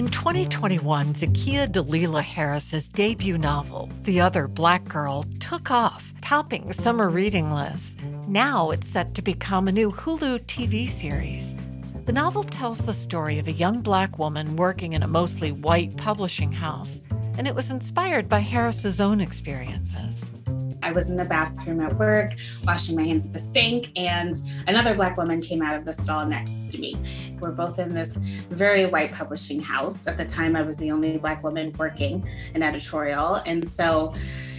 In 2021, Zakiya Dalila Harris's debut novel, The Other Black Girl, took off, topping summer reading lists. Now it's set to become a new Hulu TV series. The novel tells the story of a young black woman working in a mostly white publishing house, and it was inspired by Harris's own experiences. I was in the bathroom at work, washing my hands at the sink, and another Black woman came out of the stall next to me. We're both in this very white publishing house. At the time, I was the only Black woman working in editorial. And so,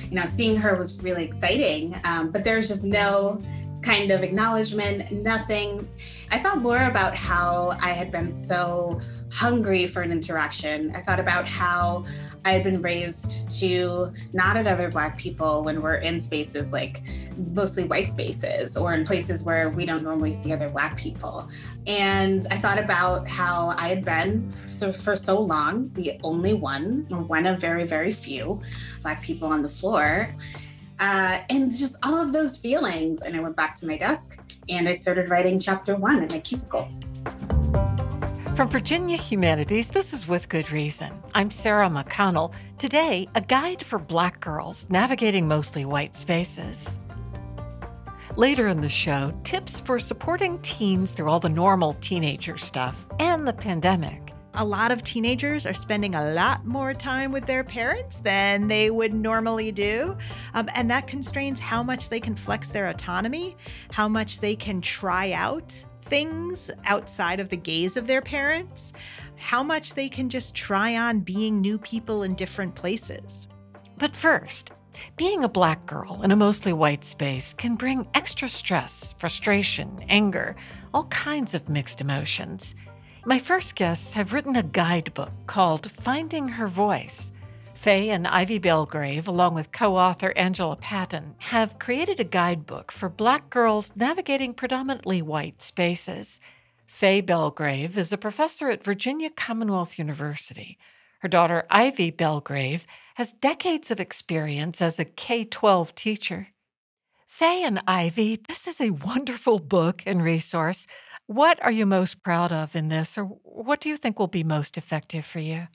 you know, seeing her was really exciting, um, but there was just no kind of acknowledgement, nothing. I thought more about how I had been so hungry for an interaction. I thought about how I had been raised to nod at other Black people when we're in spaces like mostly white spaces or in places where we don't normally see other Black people. And I thought about how I had been so for so long the only one, or one of very, very few Black people on the floor. Uh, and just all of those feelings. And I went back to my desk and I started writing chapter one in my cubicle. From Virginia Humanities, this is With Good Reason. I'm Sarah McConnell. Today, a guide for black girls navigating mostly white spaces. Later in the show, tips for supporting teens through all the normal teenager stuff and the pandemic. A lot of teenagers are spending a lot more time with their parents than they would normally do. Um, and that constrains how much they can flex their autonomy, how much they can try out things outside of the gaze of their parents, how much they can just try on being new people in different places. But first, being a black girl in a mostly white space can bring extra stress, frustration, anger, all kinds of mixed emotions. My first guests have written a guidebook called Finding Her Voice Faye and Ivy Belgrave, along with co author Angela Patton, have created a guidebook for Black girls navigating predominantly white spaces. Faye Belgrave is a professor at Virginia Commonwealth University. Her daughter, Ivy Belgrave, has decades of experience as a K 12 teacher. Faye and Ivy, this is a wonderful book and resource. What are you most proud of in this, or what do you think will be most effective for you?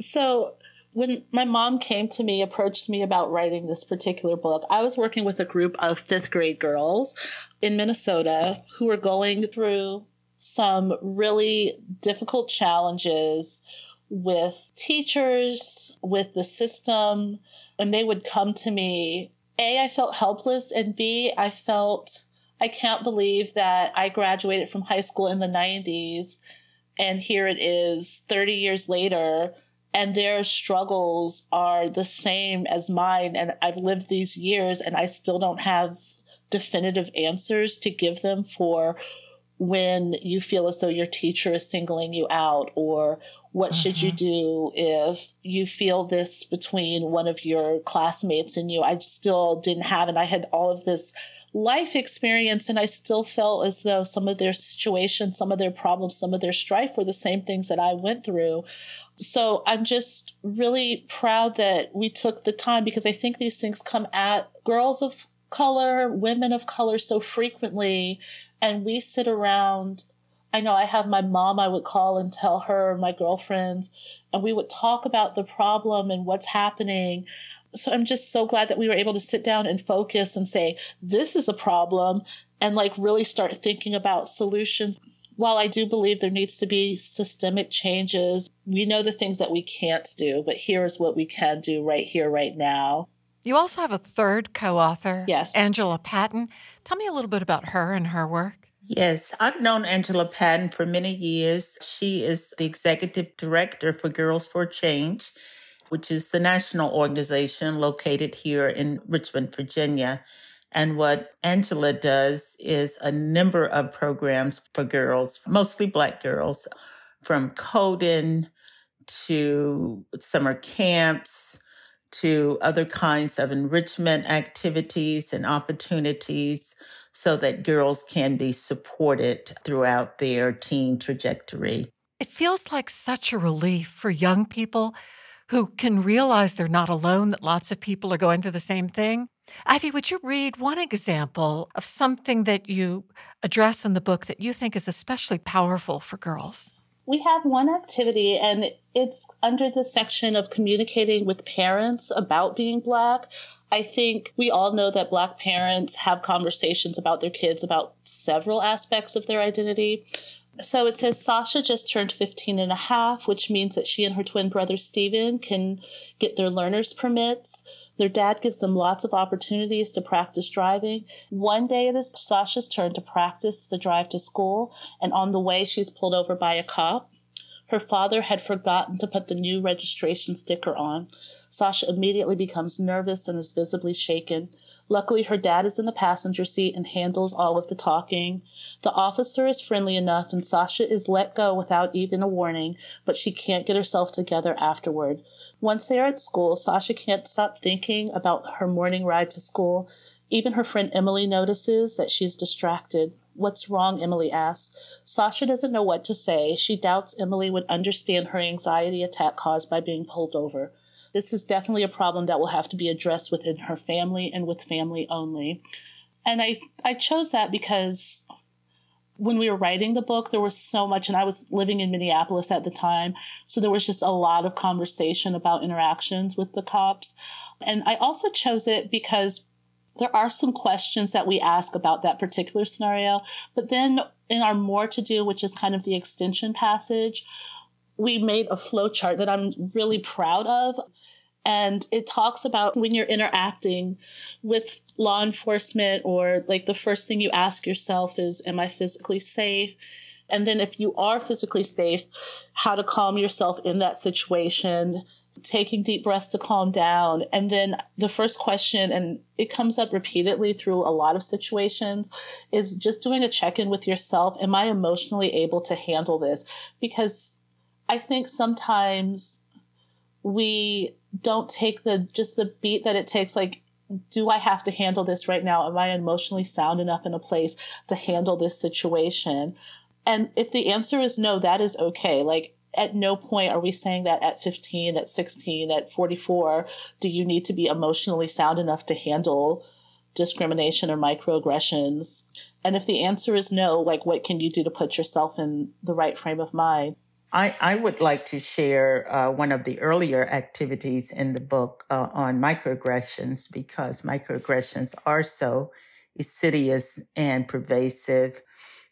So, when my mom came to me, approached me about writing this particular book, I was working with a group of fifth grade girls in Minnesota who were going through some really difficult challenges with teachers, with the system, and they would come to me. A, I felt helpless, and B, I felt I can't believe that I graduated from high school in the 90s, and here it is 30 years later and their struggles are the same as mine and i've lived these years and i still don't have definitive answers to give them for when you feel as though your teacher is singling you out or what should you mm-hmm. do if you feel this between one of your classmates and you i still didn't have and i had all of this life experience and i still felt as though some of their situations some of their problems some of their strife were the same things that i went through so I'm just really proud that we took the time because I think these things come at girls of color, women of color so frequently. And we sit around. I know I have my mom, I would call and tell her, my girlfriends, and we would talk about the problem and what's happening. So I'm just so glad that we were able to sit down and focus and say, this is a problem, and like really start thinking about solutions while I do believe there needs to be systemic changes, we know the things that we can't do, but here's what we can do right here, right now. You also have a third co author, yes. Angela Patton. Tell me a little bit about her and her work. Yes, I've known Angela Patton for many years. She is the executive director for Girls for Change, which is the national organization located here in Richmond, Virginia. And what Angela does is a number of programs for girls, mostly Black girls, from coding to summer camps to other kinds of enrichment activities and opportunities so that girls can be supported throughout their teen trajectory. It feels like such a relief for young people who can realize they're not alone, that lots of people are going through the same thing. Ivy, would you read one example of something that you address in the book that you think is especially powerful for girls? We have one activity, and it's under the section of communicating with parents about being Black. I think we all know that Black parents have conversations about their kids about several aspects of their identity. So it says Sasha just turned 15 and a half, which means that she and her twin brother Steven can get their learner's permits. Their dad gives them lots of opportunities to practice driving. One day it is Sasha's turn to practice the drive to school, and on the way, she's pulled over by a cop. Her father had forgotten to put the new registration sticker on. Sasha immediately becomes nervous and is visibly shaken. Luckily, her dad is in the passenger seat and handles all of the talking. The officer is friendly enough, and Sasha is let go without even a warning, but she can't get herself together afterward. Once they are at school, Sasha can't stop thinking about her morning ride to school. Even her friend Emily notices that she's distracted. What's wrong? Emily asks. Sasha doesn't know what to say. She doubts Emily would understand her anxiety attack caused by being pulled over. This is definitely a problem that will have to be addressed within her family and with family only. And I, I chose that because when we were writing the book, there was so much, and I was living in Minneapolis at the time. So there was just a lot of conversation about interactions with the cops. And I also chose it because there are some questions that we ask about that particular scenario. But then in our more to do, which is kind of the extension passage, we made a flow chart that I'm really proud of. And it talks about when you're interacting with law enforcement, or like the first thing you ask yourself is, Am I physically safe? And then if you are physically safe, how to calm yourself in that situation, taking deep breaths to calm down. And then the first question, and it comes up repeatedly through a lot of situations, is just doing a check in with yourself. Am I emotionally able to handle this? Because I think sometimes we don't take the just the beat that it takes like do I have to handle this right now? Am I emotionally sound enough in a place to handle this situation? And if the answer is no, that is okay. Like, at no point are we saying that at 15, at 16, at 44, do you need to be emotionally sound enough to handle discrimination or microaggressions? And if the answer is no, like, what can you do to put yourself in the right frame of mind? I, I would like to share uh, one of the earlier activities in the book uh, on microaggressions because microaggressions are so insidious and pervasive.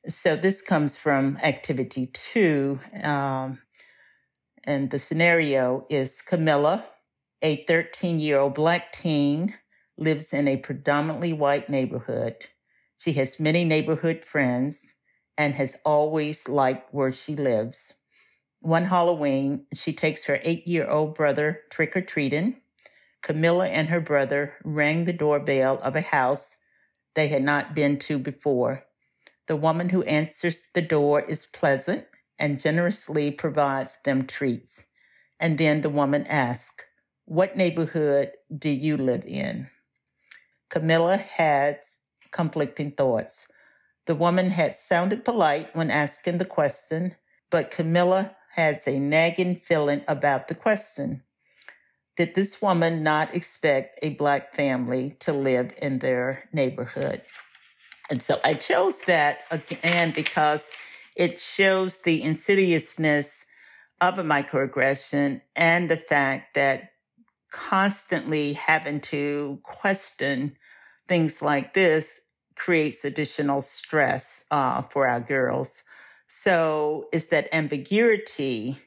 So this comes from activity two. Um, and the scenario is Camilla, a 13 year old black teen, lives in a predominantly white neighborhood. She has many neighborhood friends and has always liked where she lives. One Halloween, she takes her eight year old brother trick or treating. Camilla and her brother rang the doorbell of a house they had not been to before. The woman who answers the door is pleasant and generously provides them treats. And then the woman asks, What neighborhood do you live in? Camilla has conflicting thoughts. The woman had sounded polite when asking the question, but Camilla has a nagging feeling about the question. Did this woman not expect a Black family to live in their neighborhood? And so I chose that again because it shows the insidiousness of a microaggression and the fact that constantly having to question things like this creates additional stress uh, for our girls. So it's that ambiguity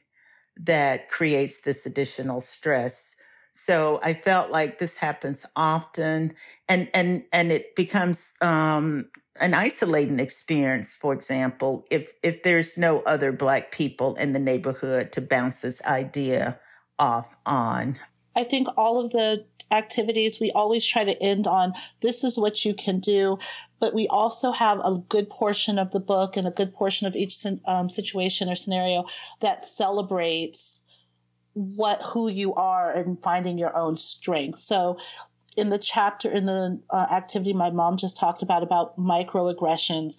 that creates this additional stress. So I felt like this happens often and and and it becomes um an isolating experience, for example, if if there's no other black people in the neighborhood to bounce this idea off on. I think all of the activities we always try to end on this is what you can do but we also have a good portion of the book and a good portion of each um, situation or scenario that celebrates what who you are and finding your own strength. So in the chapter in the uh, activity my mom just talked about about microaggressions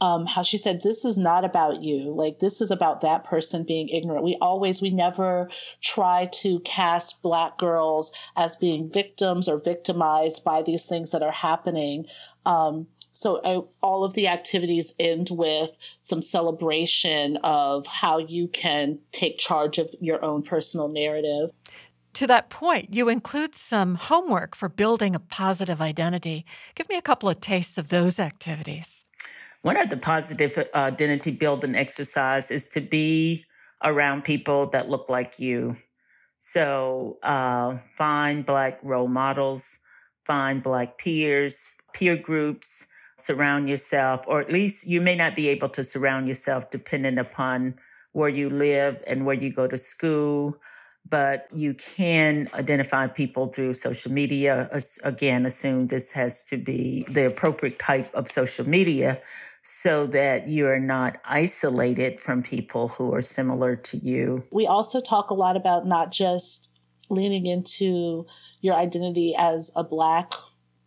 um, how she said this is not about you. Like this is about that person being ignorant. We always we never try to cast black girls as being victims or victimized by these things that are happening. Um, So I, all of the activities end with some celebration of how you can take charge of your own personal narrative. To that point, you include some homework for building a positive identity. Give me a couple of tastes of those activities. One of the positive uh, identity building exercise is to be around people that look like you. So uh, find Black role models, find Black peers, peer groups, surround yourself, or at least you may not be able to surround yourself depending upon where you live and where you go to school but you can identify people through social media. Again, assume this has to be the appropriate type of social media so that you're not isolated from people who are similar to you. We also talk a lot about not just leaning into your identity as a Black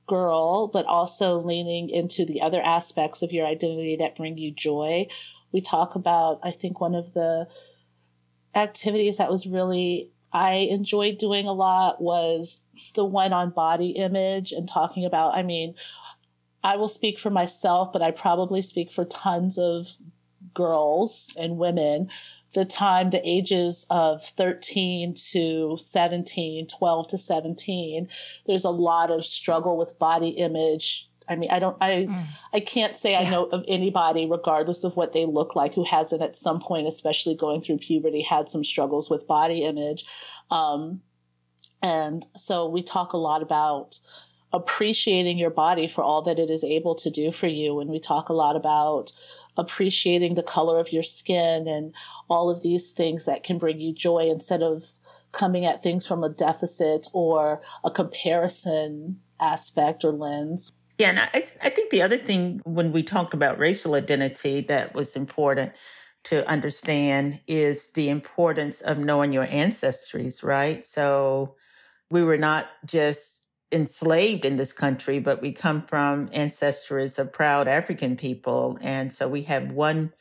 girl, but also leaning into the other aspects of your identity that bring you joy. We talk about, I think, one of the activities that was really I enjoyed doing a lot was the one on body image and talking about, I mean, I will speak for myself, but I probably speak for tons of girls and women. The time, the ages of 13 to 17, 12 to 17, there's a lot of struggle with body image I mean, I don't, I, mm. I can't say yeah. I know of anybody, regardless of what they look like, who hasn't at some point, especially going through puberty, had some struggles with body image. Um, and so we talk a lot about appreciating your body for all that it is able to do for you. And we talk a lot about appreciating the color of your skin and all of these things that can bring you joy instead of coming at things from a deficit or a comparison aspect or lens. Yeah, and I, I think the other thing when we talked about racial identity that was important to understand is the importance of knowing your ancestries, right? So we were not just enslaved in this country, but we come from ancestries of proud African people. And so we have one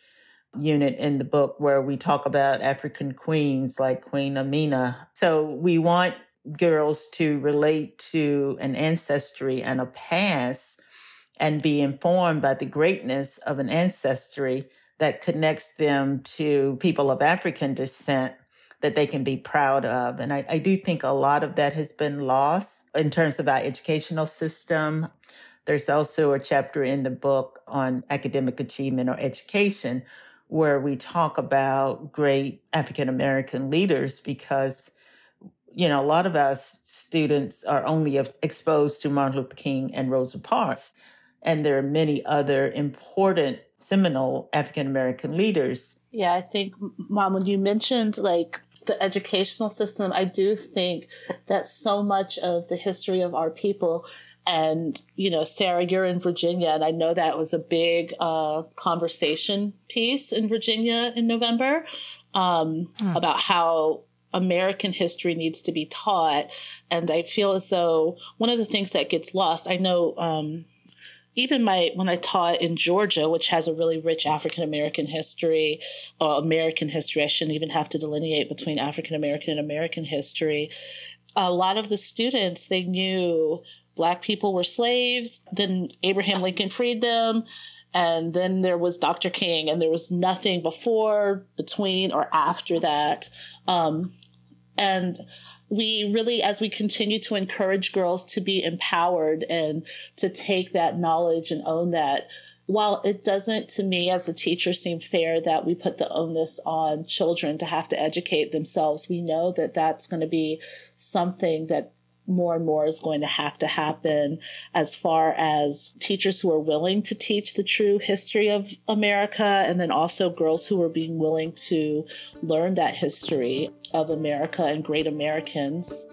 unit in the book where we talk about African queens like Queen Amina. So we want girls to relate to an ancestry and a past and be informed by the greatness of an ancestry that connects them to people of African descent that they can be proud of. And I, I, do think a lot of that has been lost in terms of our educational system. There's also a chapter in the book on academic achievement or education where we talk about great African American leaders because you know, a lot of us students are only exposed to Martin Luther King and Rosa Parks. And there are many other important seminal African American leaders. Yeah, I think, Mom, when you mentioned like the educational system, I do think that so much of the history of our people and you know sarah you're in virginia and i know that was a big uh, conversation piece in virginia in november um, mm. about how American history needs to be taught. And I feel as though one of the things that gets lost, I know um, even my when I taught in Georgia, which has a really rich African American history, or American history, I shouldn't even have to delineate between African American and American history. A lot of the students they knew black people were slaves, then Abraham Lincoln freed them, and then there was Dr. King, and there was nothing before, between, or after that. Um, and we really, as we continue to encourage girls to be empowered and to take that knowledge and own that, while it doesn't to me as a teacher seem fair that we put the onus on children to have to educate themselves, we know that that's going to be something that more and more is going to have to happen as far as teachers who are willing to teach the true history of America, and then also girls who are being willing to learn that history of America and great Americans.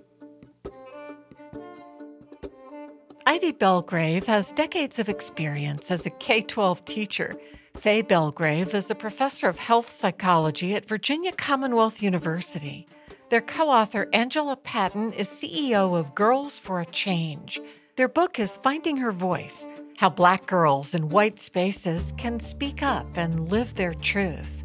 Ivy Belgrave has decades of experience as a K 12 teacher. Faye Belgrave is a professor of health psychology at Virginia Commonwealth University. Their co author, Angela Patton, is CEO of Girls for a Change. Their book is Finding Her Voice How Black Girls in White Spaces Can Speak Up and Live Their Truth.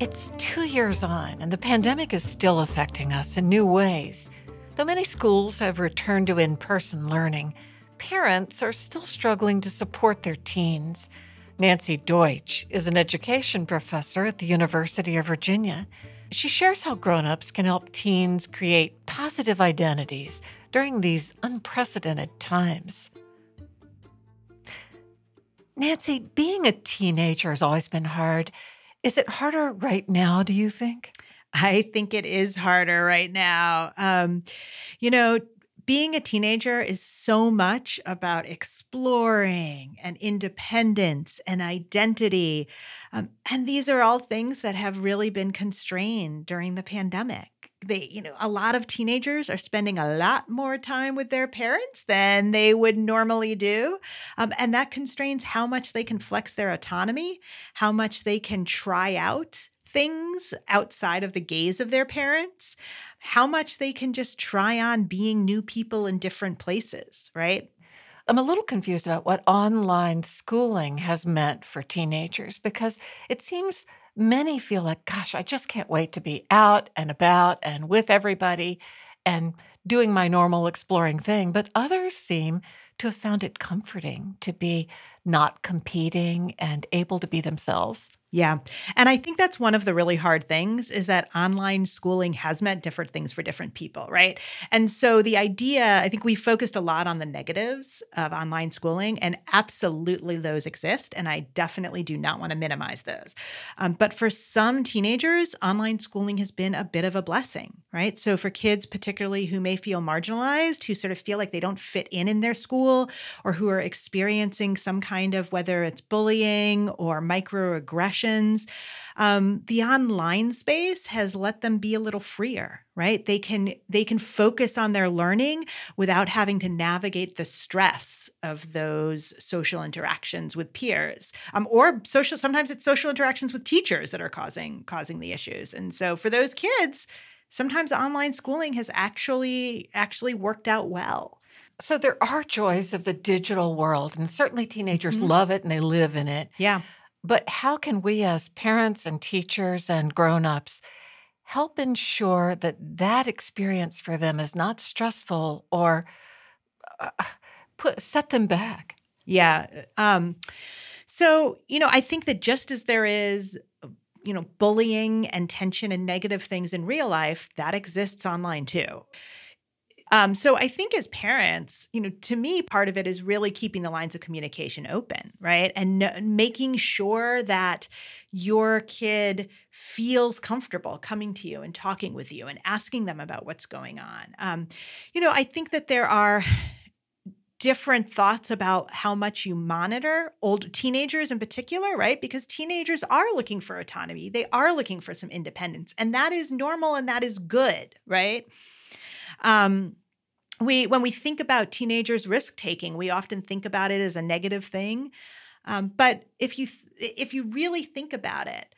It's two years on, and the pandemic is still affecting us in new ways. Though many schools have returned to in person learning, parents are still struggling to support their teens. Nancy Deutsch is an education professor at the University of Virginia. She shares how grown-ups can help teens create positive identities during these unprecedented times. Nancy, being a teenager has always been hard. Is it harder right now, do you think? I think it is harder right now. Um, you know, being a teenager is so much about exploring and independence and identity. Um, and these are all things that have really been constrained during the pandemic. They, you know, a lot of teenagers are spending a lot more time with their parents than they would normally do. Um, and that constrains how much they can flex their autonomy, how much they can try out things outside of the gaze of their parents, how much they can just try on being new people in different places, right? I'm a little confused about what online schooling has meant for teenagers because it seems many feel like, gosh, I just can't wait to be out and about and with everybody and doing my normal exploring thing. But others seem to have found it comforting to be not competing and able to be themselves. Yeah. And I think that's one of the really hard things is that online schooling has meant different things for different people, right? And so the idea, I think we focused a lot on the negatives of online schooling, and absolutely those exist. And I definitely do not want to minimize those. Um, but for some teenagers, online schooling has been a bit of a blessing, right? So for kids, particularly who may feel marginalized, who sort of feel like they don't fit in in their school, or who are experiencing some kind of whether it's bullying or microaggressions. um, the online space has let them be a little freer right they can they can focus on their learning without having to navigate the stress of those social interactions with peers um, or social sometimes it's social interactions with teachers that are causing causing the issues and so for those kids sometimes online schooling has actually actually worked out well so there are joys of the digital world and certainly teenagers mm-hmm. love it and they live in it yeah but how can we, as parents and teachers and grown-ups, help ensure that that experience for them is not stressful or uh, put set them back? Yeah. Um, so, you know, I think that just as there is you know, bullying and tension and negative things in real life, that exists online too. Um, so I think as parents, you know, to me, part of it is really keeping the lines of communication open, right? And n- making sure that your kid feels comfortable coming to you and talking with you and asking them about what's going on. Um, you know, I think that there are different thoughts about how much you monitor old teenagers in particular, right? Because teenagers are looking for autonomy. They are looking for some independence, and that is normal and that is good, right? Um, we when we think about teenagers risk taking, we often think about it as a negative thing. Um, but if you if you really think about it,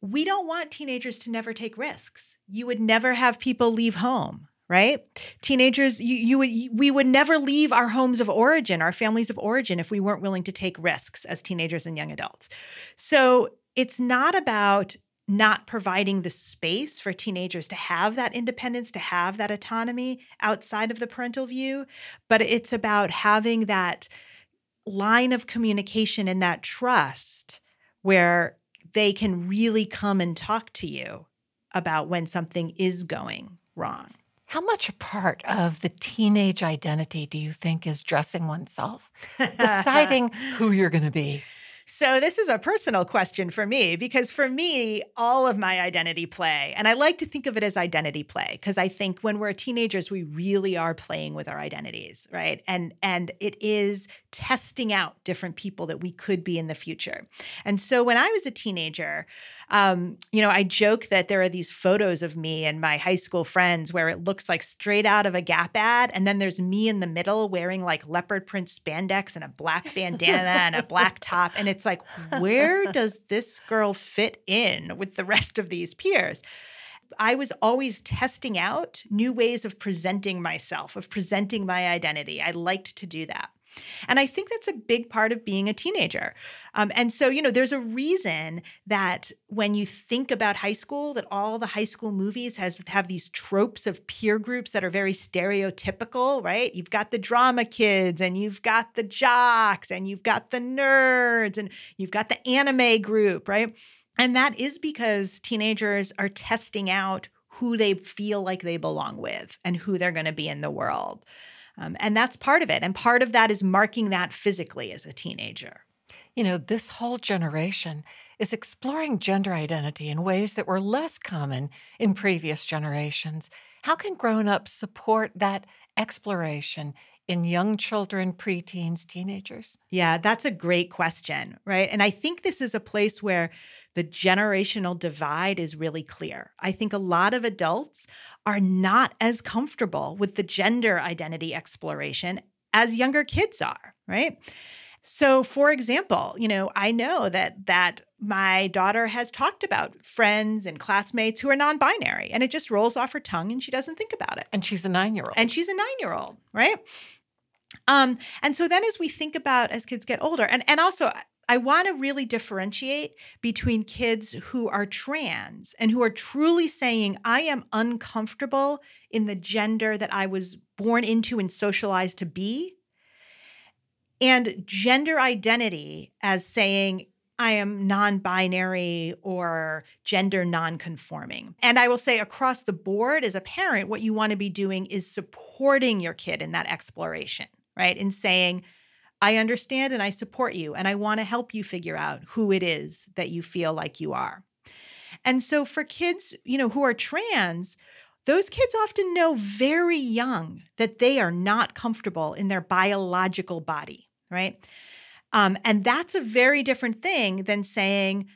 we don't want teenagers to never take risks. You would never have people leave home, right? Teenagers, you, you would we would never leave our homes of origin, our families of origin, if we weren't willing to take risks as teenagers and young adults. So it's not about not providing the space for teenagers to have that independence, to have that autonomy outside of the parental view, but it's about having that line of communication and that trust where they can really come and talk to you about when something is going wrong. How much a part of the teenage identity do you think is dressing oneself, deciding who you're going to be? So, this is a personal question for me because for me, all of my identity play, and I like to think of it as identity play because I think when we're teenagers, we really are playing with our identities, right? And and it is testing out different people that we could be in the future. And so, when I was a teenager, um, you know, I joke that there are these photos of me and my high school friends where it looks like straight out of a Gap ad, and then there's me in the middle wearing like leopard print spandex and a black bandana and a black top, and it's like, where does this girl fit in with the rest of these peers? I was always testing out new ways of presenting myself, of presenting my identity. I liked to do that. And I think that's a big part of being a teenager. Um, and so, you know, there's a reason that when you think about high school, that all the high school movies has have these tropes of peer groups that are very stereotypical, right? You've got the drama kids, and you've got the jocks, and you've got the nerds, and you've got the anime group, right? And that is because teenagers are testing out who they feel like they belong with and who they're going to be in the world. Um, and that's part of it. And part of that is marking that physically as a teenager. You know, this whole generation is exploring gender identity in ways that were less common in previous generations. How can grown ups support that exploration in young children, preteens, teenagers? Yeah, that's a great question, right? And I think this is a place where the generational divide is really clear. I think a lot of adults are not as comfortable with the gender identity exploration as younger kids are, right? So for example, you know, I know that that my daughter has talked about friends and classmates who are non-binary and it just rolls off her tongue and she doesn't think about it. And she's a 9-year-old. And she's a 9-year-old, right? Um and so then as we think about as kids get older and and also I want to really differentiate between kids who are trans and who are truly saying, I am uncomfortable in the gender that I was born into and socialized to be, and gender identity as saying, I am non binary or gender non conforming. And I will say, across the board, as a parent, what you want to be doing is supporting your kid in that exploration, right? In saying, I understand and I support you, and I want to help you figure out who it is that you feel like you are. And so for kids, you know, who are trans, those kids often know very young that they are not comfortable in their biological body, right? Um, and that's a very different thing than saying,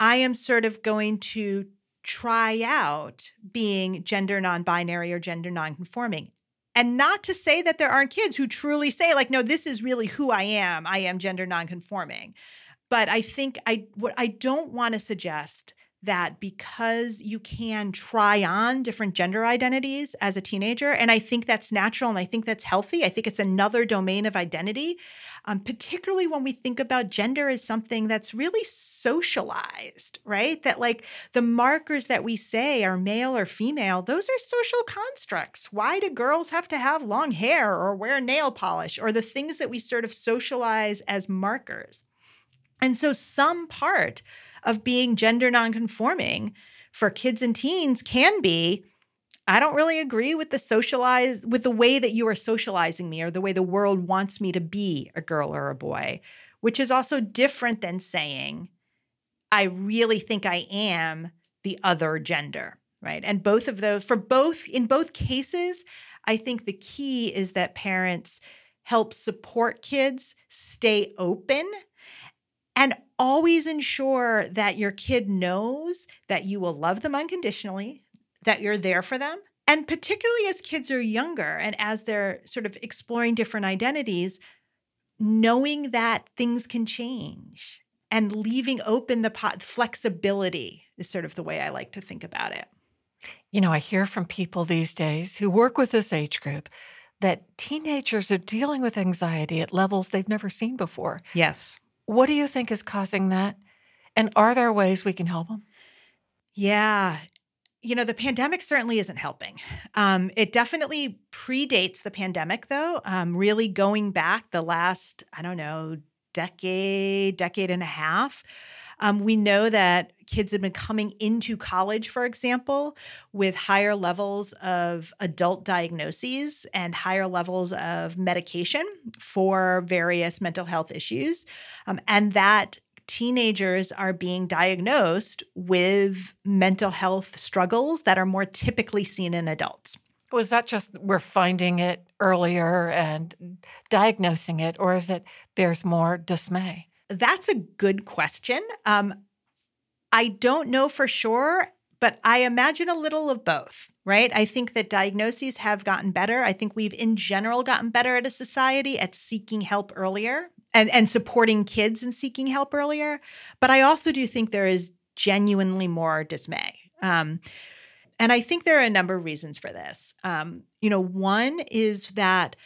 I am sort of going to try out being gender non binary or gender non conforming. And not to say that there aren't kids who truly say, like, no, this is really who I am. I am gender nonconforming. But I think I what I don't want to suggest that because you can try on different gender identities as a teenager, and I think that's natural and I think that's healthy. I think it's another domain of identity, um, particularly when we think about gender as something that's really socialized, right? That like the markers that we say are male or female, those are social constructs. Why do girls have to have long hair or wear nail polish or the things that we sort of socialize as markers? And so, some part of being gender nonconforming for kids and teens can be I don't really agree with the socialized with the way that you are socializing me or the way the world wants me to be a girl or a boy, which is also different than saying I really think I am the other gender, right? And both of those for both in both cases, I think the key is that parents help support kids stay open and always ensure that your kid knows that you will love them unconditionally, that you're there for them. And particularly as kids are younger and as they're sort of exploring different identities, knowing that things can change and leaving open the pot flexibility is sort of the way I like to think about it. You know, I hear from people these days who work with this age group that teenagers are dealing with anxiety at levels they've never seen before. Yes. What do you think is causing that? And are there ways we can help them? Yeah. You know, the pandemic certainly isn't helping. Um, it definitely predates the pandemic, though, um, really going back the last, I don't know, decade, decade and a half. Um, we know that kids have been coming into college, for example, with higher levels of adult diagnoses and higher levels of medication for various mental health issues. Um, and that teenagers are being diagnosed with mental health struggles that are more typically seen in adults. Was that just we're finding it earlier and diagnosing it, or is it there's more dismay? That's a good question. Um, I don't know for sure, but I imagine a little of both, right? I think that diagnoses have gotten better. I think we've, in general, gotten better as a society at seeking help earlier and, and supporting kids in seeking help earlier. But I also do think there is genuinely more dismay. Um, and I think there are a number of reasons for this. Um, you know, one is that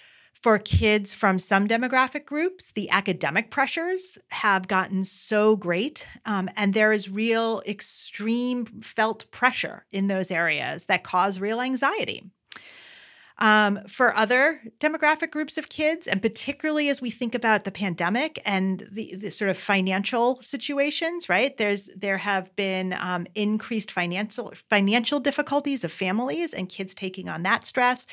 For kids from some demographic groups, the academic pressures have gotten so great, um, and there is real extreme felt pressure in those areas that cause real anxiety. Um, for other demographic groups of kids, and particularly as we think about the pandemic and the, the sort of financial situations, right? There's there have been um, increased financial financial difficulties of families and kids taking on that stress.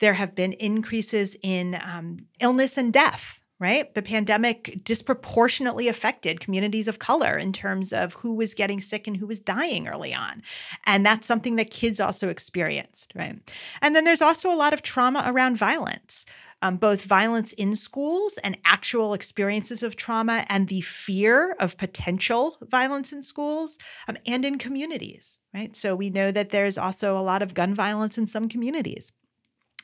There have been increases in um, illness and death right? The pandemic disproportionately affected communities of color in terms of who was getting sick and who was dying early on. And that's something that kids also experienced, right? And then there's also a lot of trauma around violence. Um, both violence in schools and actual experiences of trauma and the fear of potential violence in schools um, and in communities, right? So we know that there's also a lot of gun violence in some communities.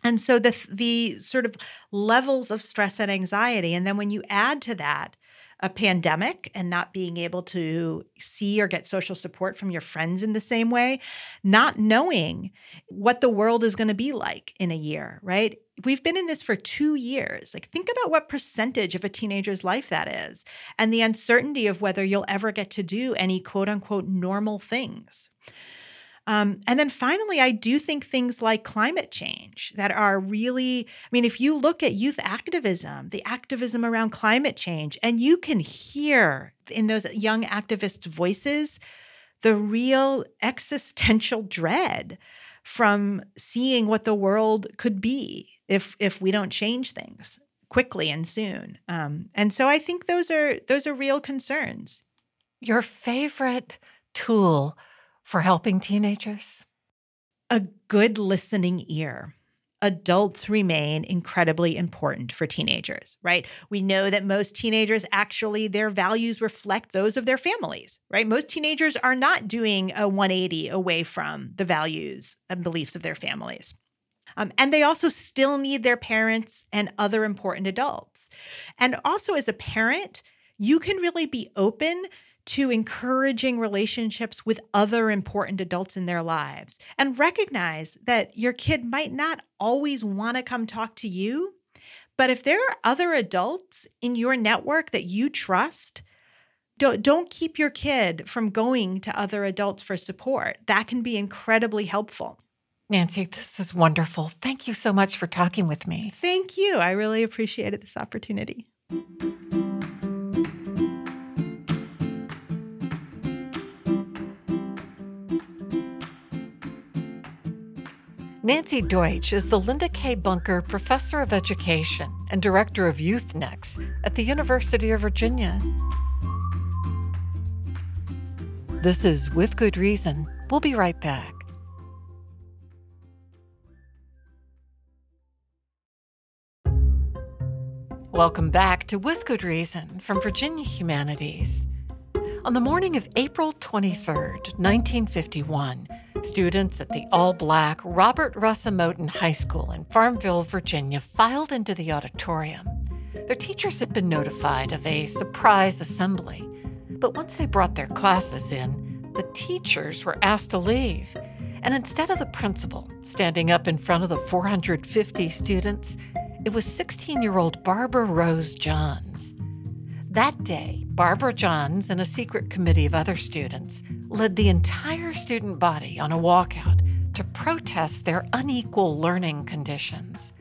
And so the the sort of levels of stress and anxiety and then when you add to that a pandemic and not being able to see or get social support from your friends in the same way, not knowing what the world is going to be like in a year, right? We've been in this for two years. Like, think about what percentage of a teenager's life that is, and the uncertainty of whether you'll ever get to do any quote unquote normal things. Um, and then finally, I do think things like climate change that are really, I mean, if you look at youth activism, the activism around climate change, and you can hear in those young activists' voices the real existential dread from seeing what the world could be if if we don't change things quickly and soon. Um, and so I think those are those are real concerns. Your favorite tool for helping teenagers? A good listening ear. Adults remain incredibly important for teenagers, right? We know that most teenagers actually, their values reflect those of their families, right? Most teenagers are not doing a 180 away from the values and beliefs of their families. Um, and they also still need their parents and other important adults. And also, as a parent, you can really be open to encouraging relationships with other important adults in their lives and recognize that your kid might not always want to come talk to you. But if there are other adults in your network that you trust, don't, don't keep your kid from going to other adults for support. That can be incredibly helpful. Nancy, this is wonderful. Thank you so much for talking with me. Thank you. I really appreciated this opportunity. Nancy Deutsch is the Linda K. Bunker Professor of Education and Director of YouthNext at the University of Virginia. This is With Good Reason. We'll be right back. Welcome back to With Good Reason from Virginia Humanities. On the morning of April 23, 1951, students at the all black Robert Russa Moton High School in Farmville, Virginia, filed into the auditorium. Their teachers had been notified of a surprise assembly, but once they brought their classes in, the teachers were asked to leave. And instead of the principal standing up in front of the 450 students, it was 16 year old Barbara Rose Johns. That day, Barbara Johns and a secret committee of other students led the entire student body on a walkout to protest their unequal learning conditions.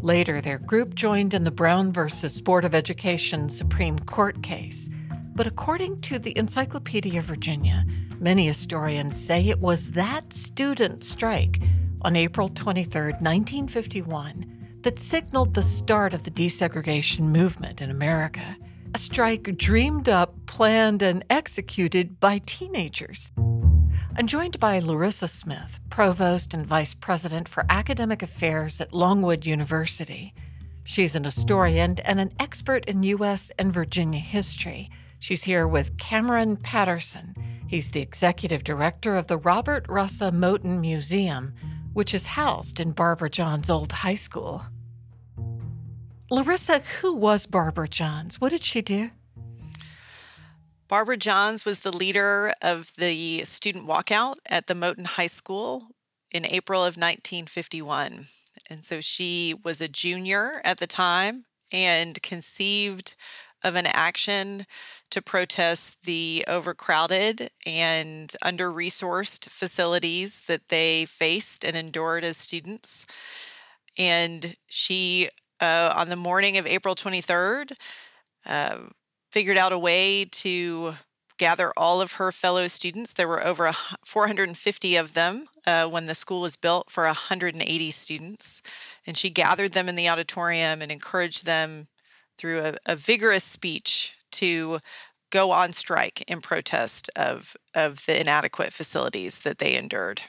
Later, their group joined in the Brown versus Board of Education Supreme Court case. But according to the Encyclopedia of Virginia, many historians say it was that student strike on April 23, 1951, that signaled the start of the desegregation movement in America a strike dreamed up, planned, and executed by teenagers. I'm joined by Larissa Smith, Provost and Vice President for Academic Affairs at Longwood University. She's an historian and an expert in U.S. and Virginia history. She's here with Cameron Patterson. He's the executive director of the Robert Russa Moton Museum, which is housed in Barbara Johns Old High School. Larissa, who was Barbara Johns? What did she do? Barbara Johns was the leader of the student walkout at the Moton High School in April of 1951. And so she was a junior at the time and conceived of an action to protest the overcrowded and under resourced facilities that they faced and endured as students. And she, uh, on the morning of April 23rd, uh, figured out a way to gather all of her fellow students. There were over 450 of them uh, when the school was built for 180 students. And she gathered them in the auditorium and encouraged them through a, a vigorous speech to go on strike in protest of, of the inadequate facilities that they endured.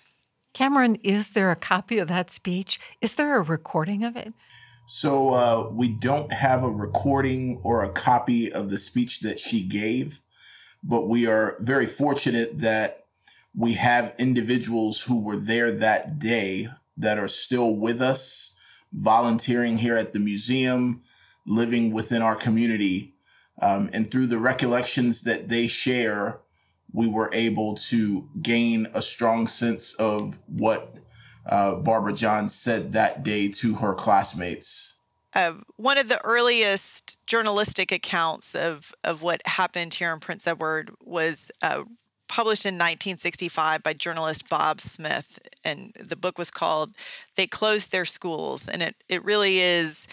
Cameron, is there a copy of that speech? Is there a recording of it? So uh, we don't have a recording or a copy of the speech that she gave, but we are very fortunate that we have individuals who were there that day that are still with us, volunteering here at the museum, living within our community. Um, and through the recollections that they share, we were able to gain a strong sense of what uh, Barbara Johns said that day to her classmates. Uh, one of the earliest journalistic accounts of, of what happened here in Prince Edward was uh, published in 1965 by journalist Bob Smith. And the book was called They Closed Their Schools. And it, it really is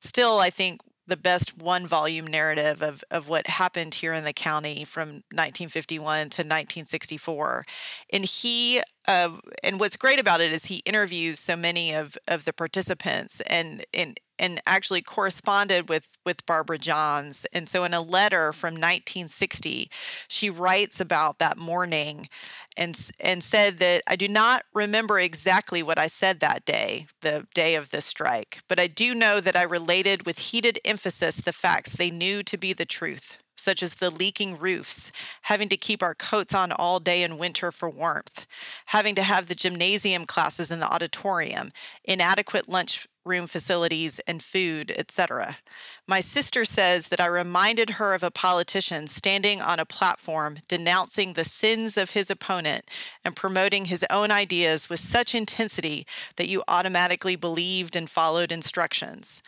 still, I think, the best one volume narrative of, of what happened here in the county from 1951 to 1964 and he uh, and what's great about it is he interviews so many of, of the participants and, and and actually corresponded with with Barbara Johns. And so in a letter from 1960, she writes about that morning and and said that I do not remember exactly what I said that day, the day of the strike, but I do know that I related with heated emphasis the facts they knew to be the truth such as the leaking roofs, having to keep our coats on all day in winter for warmth, having to have the gymnasium classes in the auditorium, inadequate lunch room facilities and food, etc. My sister says that I reminded her of a politician standing on a platform denouncing the sins of his opponent and promoting his own ideas with such intensity that you automatically believed and followed instructions.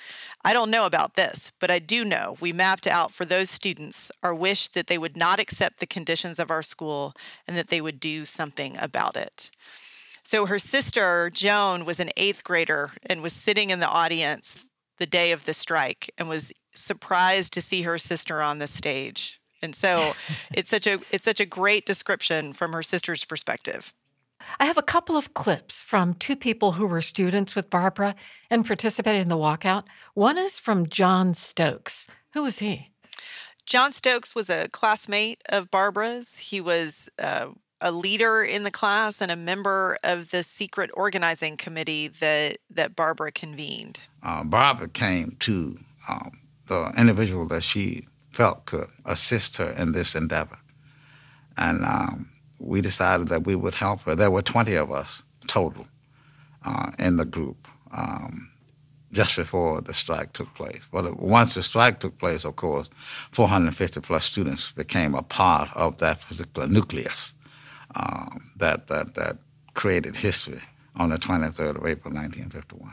I don't know about this, but I do know we mapped out for those students our wish that they would not accept the conditions of our school and that they would do something about it. So her sister, Joan, was an eighth grader and was sitting in the audience the day of the strike and was surprised to see her sister on the stage. And so it's such a it's such a great description from her sister's perspective. I have a couple of clips from two people who were students with Barbara and participated in the walkout. One is from John Stokes. Who was he? John Stokes was a classmate of Barbara's. He was uh, a leader in the class and a member of the secret organizing committee that that Barbara convened. Uh, Barbara came to um, the individual that she felt could assist her in this endeavor, and um, we decided that we would help her. There were twenty of us total uh, in the group. Um, just before the strike took place. But once the strike took place, of course, 450 plus students became a part of that particular nucleus um, that, that, that created history on the 23rd of April, 1951.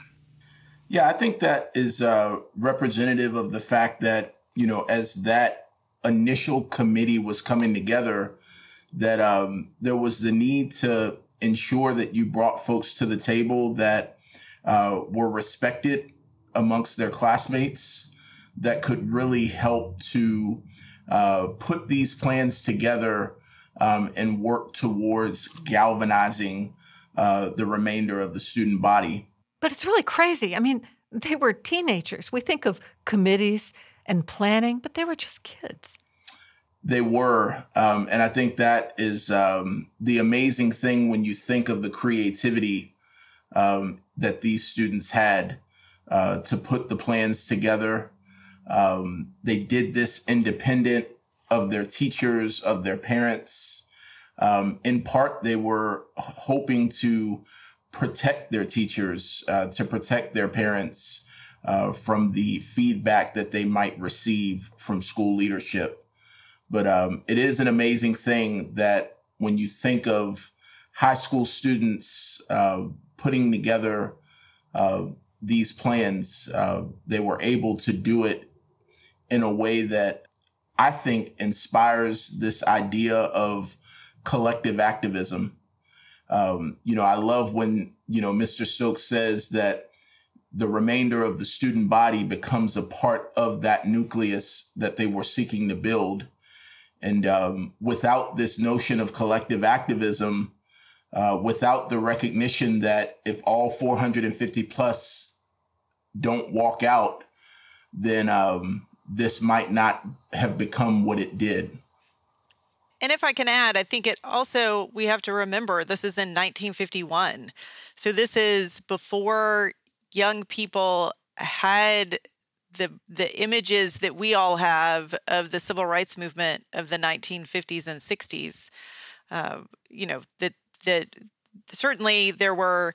Yeah, I think that is uh, representative of the fact that, you know, as that initial committee was coming together, that um, there was the need to ensure that you brought folks to the table that uh, were respected amongst their classmates, that could really help to uh, put these plans together um, and work towards galvanizing uh, the remainder of the student body. But it's really crazy. I mean, they were teenagers. We think of committees and planning, but they were just kids. They were. Um, and I think that is um, the amazing thing when you think of the creativity um, that these students had uh, to put the plans together. Um, they did this independent of their teachers, of their parents. Um, in part, they were hoping to protect their teachers, uh, to protect their parents uh, from the feedback that they might receive from school leadership. But um, it is an amazing thing that when you think of high school students uh, putting together uh, these plans, uh, they were able to do it in a way that I think inspires this idea of collective activism. Um, you know, I love when, you know, Mr. Stokes says that the remainder of the student body becomes a part of that nucleus that they were seeking to build. And um, without this notion of collective activism, uh, without the recognition that if all 450 plus don't walk out, then um, this might not have become what it did. And if I can add, I think it also, we have to remember this is in 1951. So this is before young people had the the images that we all have of the civil rights movement of the 1950s and 60s. Uh, you know that that certainly there were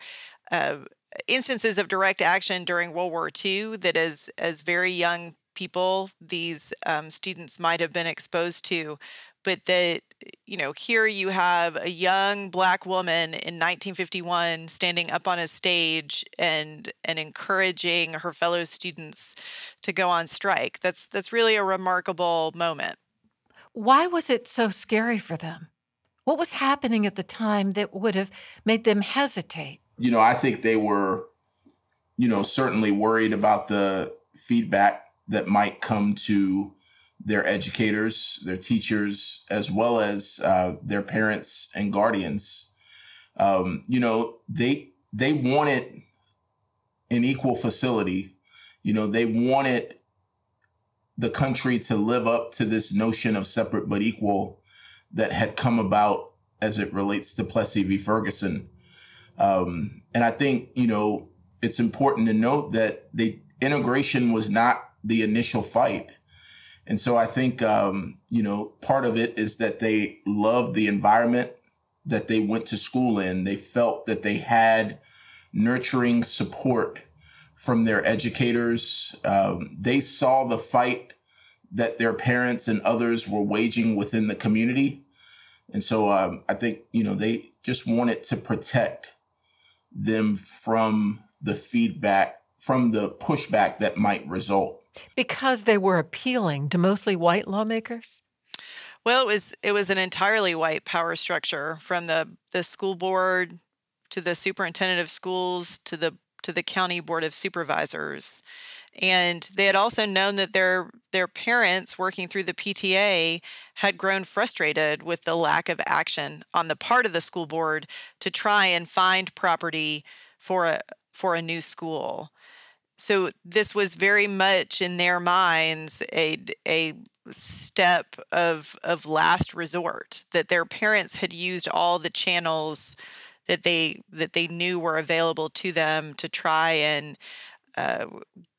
uh, instances of direct action during World War II that as as very young people these um, students might have been exposed to but that you know here you have a young black woman in 1951 standing up on a stage and and encouraging her fellow students to go on strike. That's that's really a remarkable moment. Why was it so scary for them? What was happening at the time that would have made them hesitate? You know i think they were you know certainly worried about the feedback that might come to their educators, their teachers, as well as uh, their parents and guardians. Um, you know, they they wanted an equal facility. You know, they wanted the country to live up to this notion of separate but equal that had come about as it relates to Plessy v. Ferguson. Um, and I think, you know, it's important to note that the integration was not the initial fight. And so I think, um, you know, part of it is that they loved the environment that they went to school in. They felt that they had nurturing support from their educators. Um, they saw the fight that their parents and others were waging within the community. And so um, I think, you know, they just wanted to protect them from the feedback, from the pushback that might result. Because they were appealing to mostly white lawmakers? Well, it was it was an entirely white power structure from the the school board to the superintendent of schools to the to the county board of supervisors. And they had also known that their their parents working through the PTA had grown frustrated with the lack of action on the part of the school board to try and find property for a for a new school so this was very much in their minds a a step of of last resort that their parents had used all the channels that they that they knew were available to them to try and uh,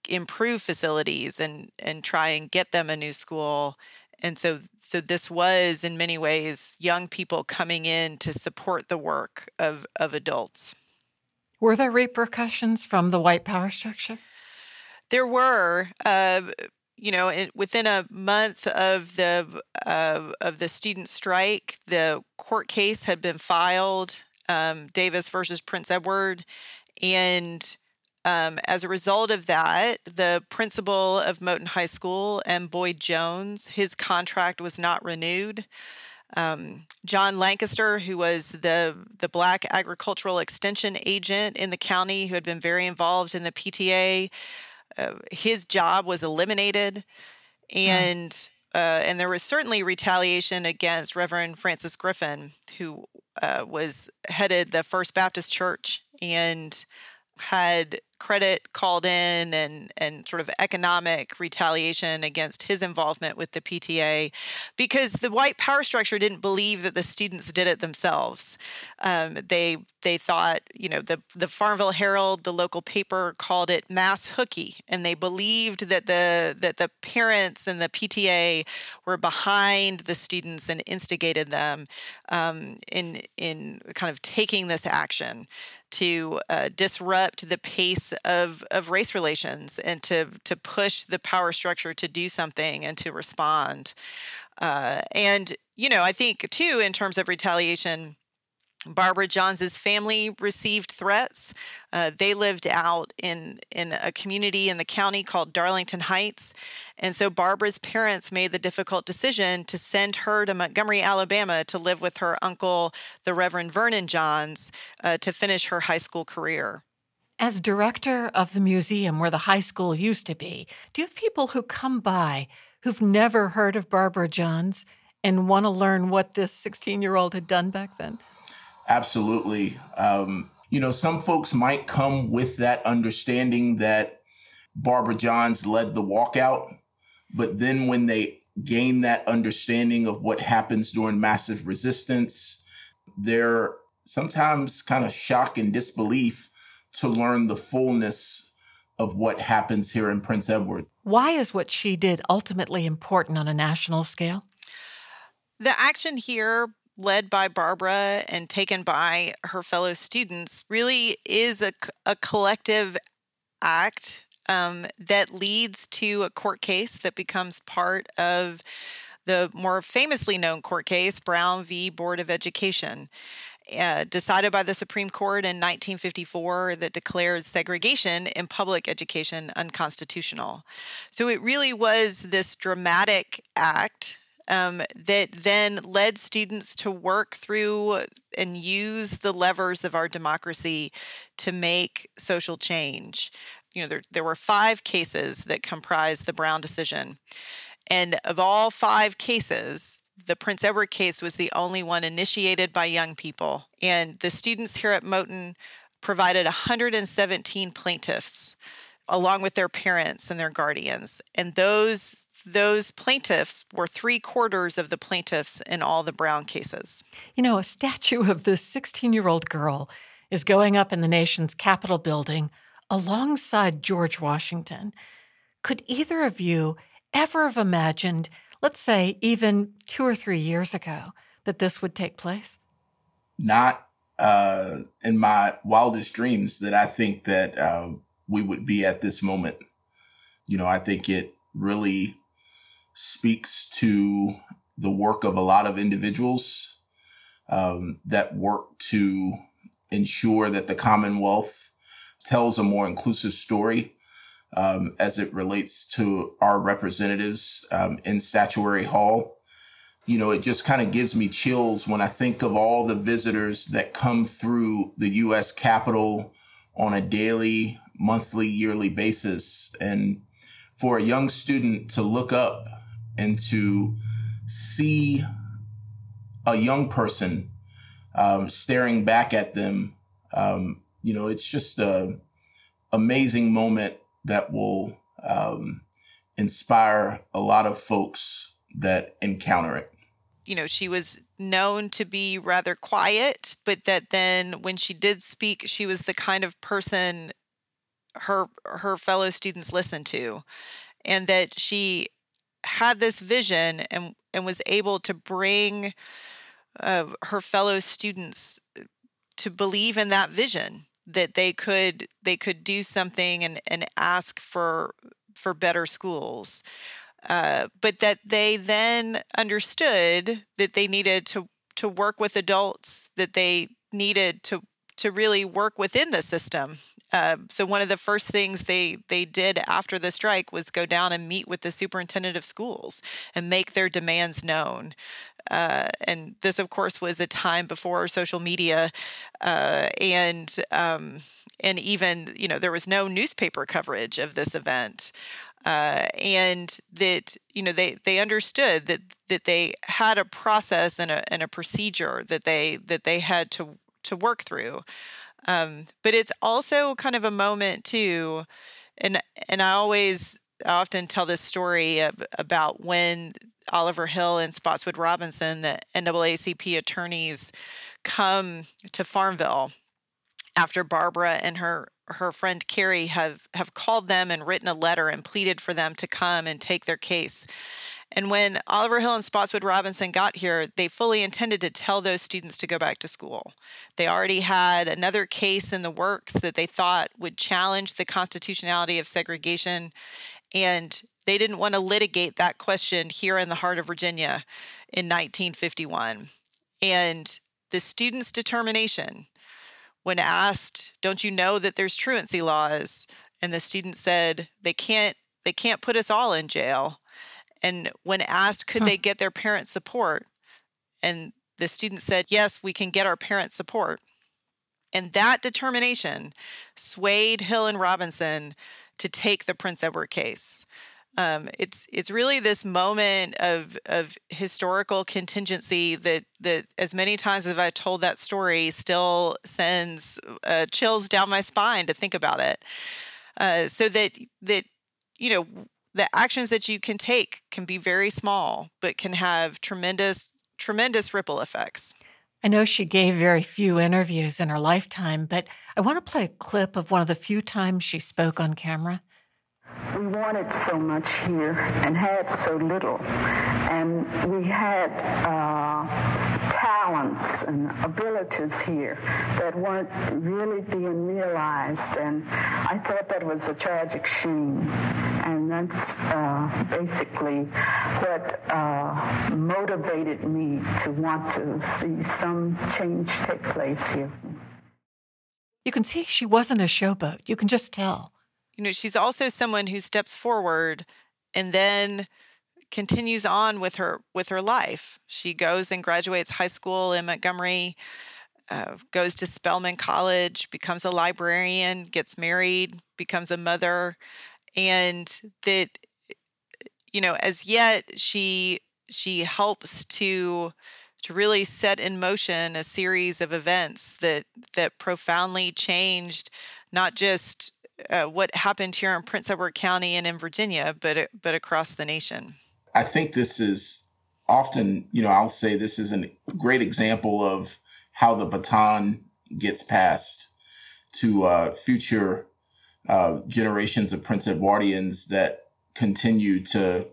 improve facilities and and try and get them a new school. And so so this was in many ways young people coming in to support the work of of adults. Were there repercussions from the white power structure there were, uh, you know, within a month of the uh, of the student strike, the court case had been filed, um, Davis versus Prince Edward, and um, as a result of that, the principal of Moton High School and Boyd Jones, his contract was not renewed. Um, John Lancaster, who was the the Black Agricultural Extension agent in the county, who had been very involved in the PTA, uh, his job was eliminated, and mm. uh, and there was certainly retaliation against Reverend Francis Griffin, who uh, was headed the First Baptist Church and had credit called in and and sort of economic retaliation against his involvement with the PTA because the white power structure didn't believe that the students did it themselves. Um, they they thought you know the the Farmville Herald, the local paper, called it mass hooky, and they believed that the that the parents and the PTA were behind the students and instigated them um, in in kind of taking this action to uh, disrupt the pace of, of race relations and to, to push the power structure to do something and to respond. Uh, and, you know, I think too, in terms of retaliation, Barbara Johns's family received threats. Uh, they lived out in in a community in the county called Darlington Heights, and so Barbara's parents made the difficult decision to send her to Montgomery, Alabama, to live with her uncle, the Reverend Vernon Johns, uh, to finish her high school career. As director of the museum where the high school used to be, do you have people who come by who've never heard of Barbara Johns and want to learn what this 16 year old had done back then? Absolutely. Um, you know, some folks might come with that understanding that Barbara Johns led the walkout, but then when they gain that understanding of what happens during massive resistance, they're sometimes kind of shock and disbelief to learn the fullness of what happens here in Prince Edward. Why is what she did ultimately important on a national scale? The action here led by Barbara and taken by her fellow students really is a, a collective act um, that leads to a court case that becomes part of the more famously known court case, Brown v. Board of Education. Uh, decided by the Supreme Court in 1954 that declared segregation in public education unconstitutional. So it really was this dramatic act um, that then led students to work through and use the levers of our democracy to make social change. You know, there, there were five cases that comprised the Brown decision. And of all five cases, the Prince Edward case was the only one initiated by young people. And the students here at Moton provided 117 plaintiffs along with their parents and their guardians. And those those plaintiffs were three quarters of the plaintiffs in all the Brown cases. You know, a statue of this 16 year old girl is going up in the nation's Capitol building alongside George Washington. Could either of you ever have imagined, let's say even two or three years ago, that this would take place? Not uh, in my wildest dreams that I think that uh, we would be at this moment. You know, I think it really speaks to the work of a lot of individuals um, that work to ensure that the Commonwealth tells a more inclusive story um, as it relates to our representatives um, in Statuary Hall. You know, it just kind of gives me chills when I think of all the visitors that come through the U.S. Capitol on a daily, monthly, yearly basis. And for a young student to look up and to see a young person um, staring back at them, um, you know, it's just a amazing moment that will um, inspire a lot of folks that encounter it. You know, she was known to be rather quiet, but that then when she did speak, she was the kind of person her her fellow students listened to and that she had this vision and and was able to bring uh, her fellow students uh, to believe in that vision that they could they could do something and and ask for for better schools uh, but that they then understood that they needed to to work with adults that they needed to to really work within the system. Uh, so one of the first things they they did after the strike was go down and meet with the superintendent of schools and make their demands known. Uh, and this, of course, was a time before social media, uh, and um, and even you know there was no newspaper coverage of this event. Uh, and that you know they they understood that that they had a process and a and a procedure that they that they had to to work through. Um, but it's also kind of a moment too, and and I always I often tell this story about when Oliver Hill and Spotswood Robinson, the NAACP attorneys, come to Farmville after Barbara and her her friend Carrie have have called them and written a letter and pleaded for them to come and take their case. And when Oliver Hill and Spotswood Robinson got here, they fully intended to tell those students to go back to school. They already had another case in the works that they thought would challenge the constitutionality of segregation. And they didn't want to litigate that question here in the heart of Virginia in 1951. And the student's determination when asked, "Don't you know that there's truancy laws?" and the student said, "They can't they can't put us all in jail." And when asked, could huh. they get their parents' support? And the student said, Yes, we can get our parents' support. And that determination swayed Hill and Robinson to take the Prince Edward case. Um, it's it's really this moment of of historical contingency that that as many times as I've told that story still sends uh, chills down my spine to think about it. Uh, so that that you know the actions that you can take can be very small, but can have tremendous tremendous ripple effects. I know she gave very few interviews in her lifetime, but I want to play a clip of one of the few times she spoke on camera. We wanted so much here and had so little. And we had uh, talents and abilities here that weren't really being realized. And I thought that was a tragic shame. And that's uh, basically what uh, motivated me to want to see some change take place here. You can see she wasn't a showboat. You can just tell you know, she's also someone who steps forward and then continues on with her with her life. She goes and graduates high school in Montgomery, uh, goes to Spelman College, becomes a librarian, gets married, becomes a mother, and that you know, as yet she she helps to to really set in motion a series of events that that profoundly changed not just uh, what happened here in Prince Edward County and in Virginia, but uh, but across the nation. I think this is often, you know, I'll say this is a great example of how the baton gets passed to uh, future uh, generations of Prince Edwardians that continue to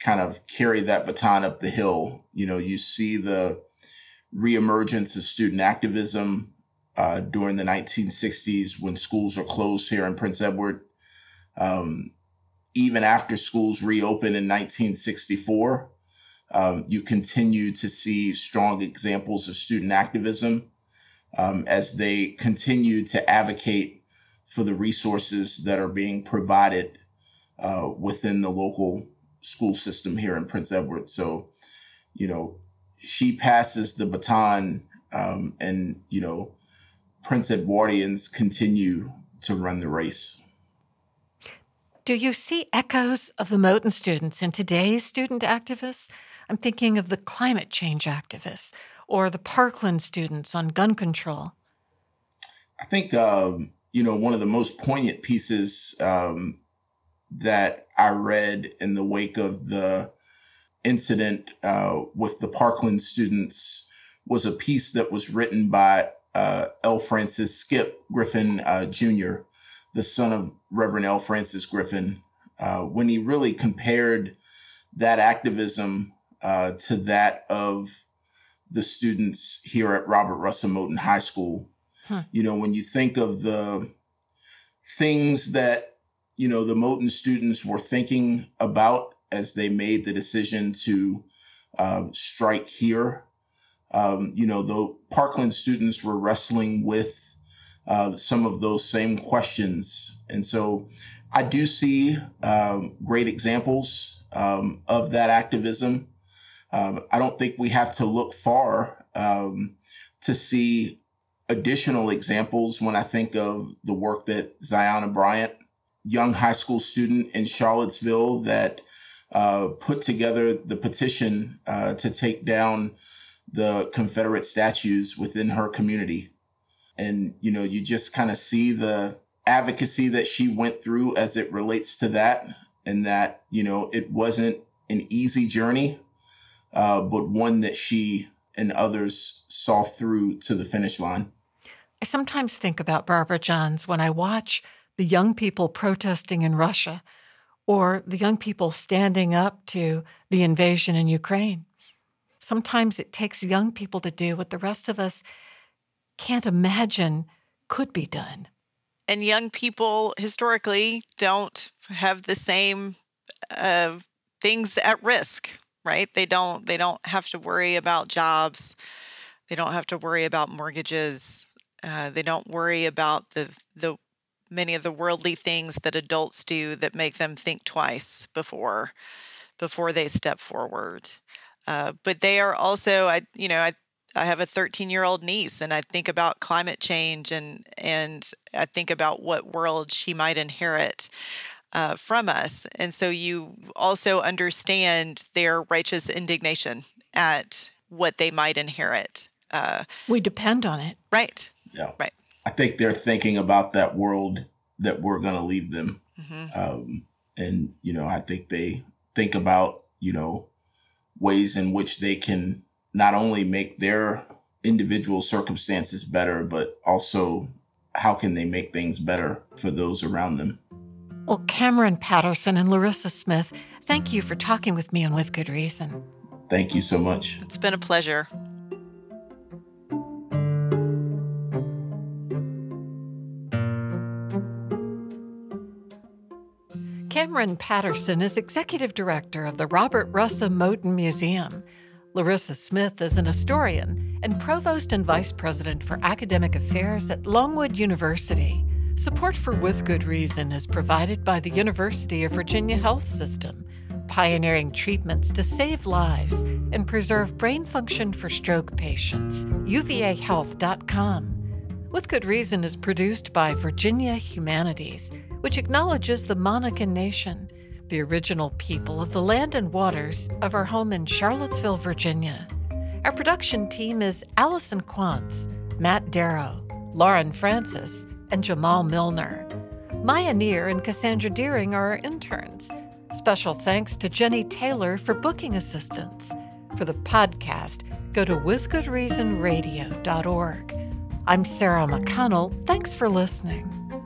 kind of carry that baton up the hill. You know, you see the reemergence of student activism uh, during the 1960s when schools are closed here in Prince Edward. Um, even after schools reopened in 1964, um, you continue to see strong examples of student activism um, as they continue to advocate for the resources that are being provided uh, within the local school system here in Prince Edward. So, you know, she passes the baton um, and, you know, Prince Edwardians continue to run the race. Do you see echoes of the Moton students in today's student activists? I'm thinking of the climate change activists or the Parkland students on gun control. I think, um, you know, one of the most poignant pieces um, that I read in the wake of the incident uh, with the Parkland students was a piece that was written by uh, L. Francis Skip Griffin uh, Jr., the son of Reverend L. Francis Griffin, uh, when he really compared that activism uh, to that of the students here at Robert Russa Moton High School. You know, when you think of the things that, you know, the Moton students were thinking about as they made the decision to uh, strike here um, you know, the Parkland students were wrestling with uh, some of those same questions. And so I do see um, great examples um, of that activism. Um, I don't think we have to look far um, to see additional examples when I think of the work that Zyahna Bryant, young high school student in Charlottesville, that uh, put together the petition uh, to take down the Confederate statues within her community. And, you know, you just kind of see the advocacy that she went through as it relates to that, and that, you know, it wasn't an easy journey, uh, but one that she and others saw through to the finish line. I sometimes think about Barbara Johns when I watch the young people protesting in Russia or the young people standing up to the invasion in Ukraine. Sometimes it takes young people to do what the rest of us can't imagine could be done. And young people historically don't have the same uh, things at risk, right? They don't. They don't have to worry about jobs. They don't have to worry about mortgages. Uh, they don't worry about the the many of the worldly things that adults do that make them think twice before before they step forward. Uh, but they are also, I you know, I I have a 13 year old niece, and I think about climate change, and and I think about what world she might inherit. Uh, from us. And so you also understand their righteous indignation at what they might inherit. Uh, we depend on it. Right. Yeah. Right. I think they're thinking about that world that we're going to leave them. Mm-hmm. Um, and, you know, I think they think about, you know, ways in which they can not only make their individual circumstances better, but also how can they make things better for those around them. Well, mm. Cameron Patterson and Larissa Smith, thank you for talking with me and With Good Reason. Thank you so much. It's been a pleasure. Cameron Patterson is executive director of the Robert Russa Moton Museum. Larissa Smith is an historian and provost and vice president for academic affairs at Longwood University. Support for With Good Reason is provided by the University of Virginia Health System, pioneering treatments to save lives and preserve brain function for stroke patients. UVAHealth.com. With Good Reason is produced by Virginia Humanities, which acknowledges the Monacan Nation, the original people of the land and waters of our home in Charlottesville, Virginia. Our production team is Allison Quantz, Matt Darroch, Lauren Francis, and Jamal Milner. Maya Neer and Cassandra Deering are our interns. Special thanks to Jenny Taylor for booking assistance. For the podcast, go to withgoodreasonradio.org. I'm Sarah McConnell. Thanks for listening.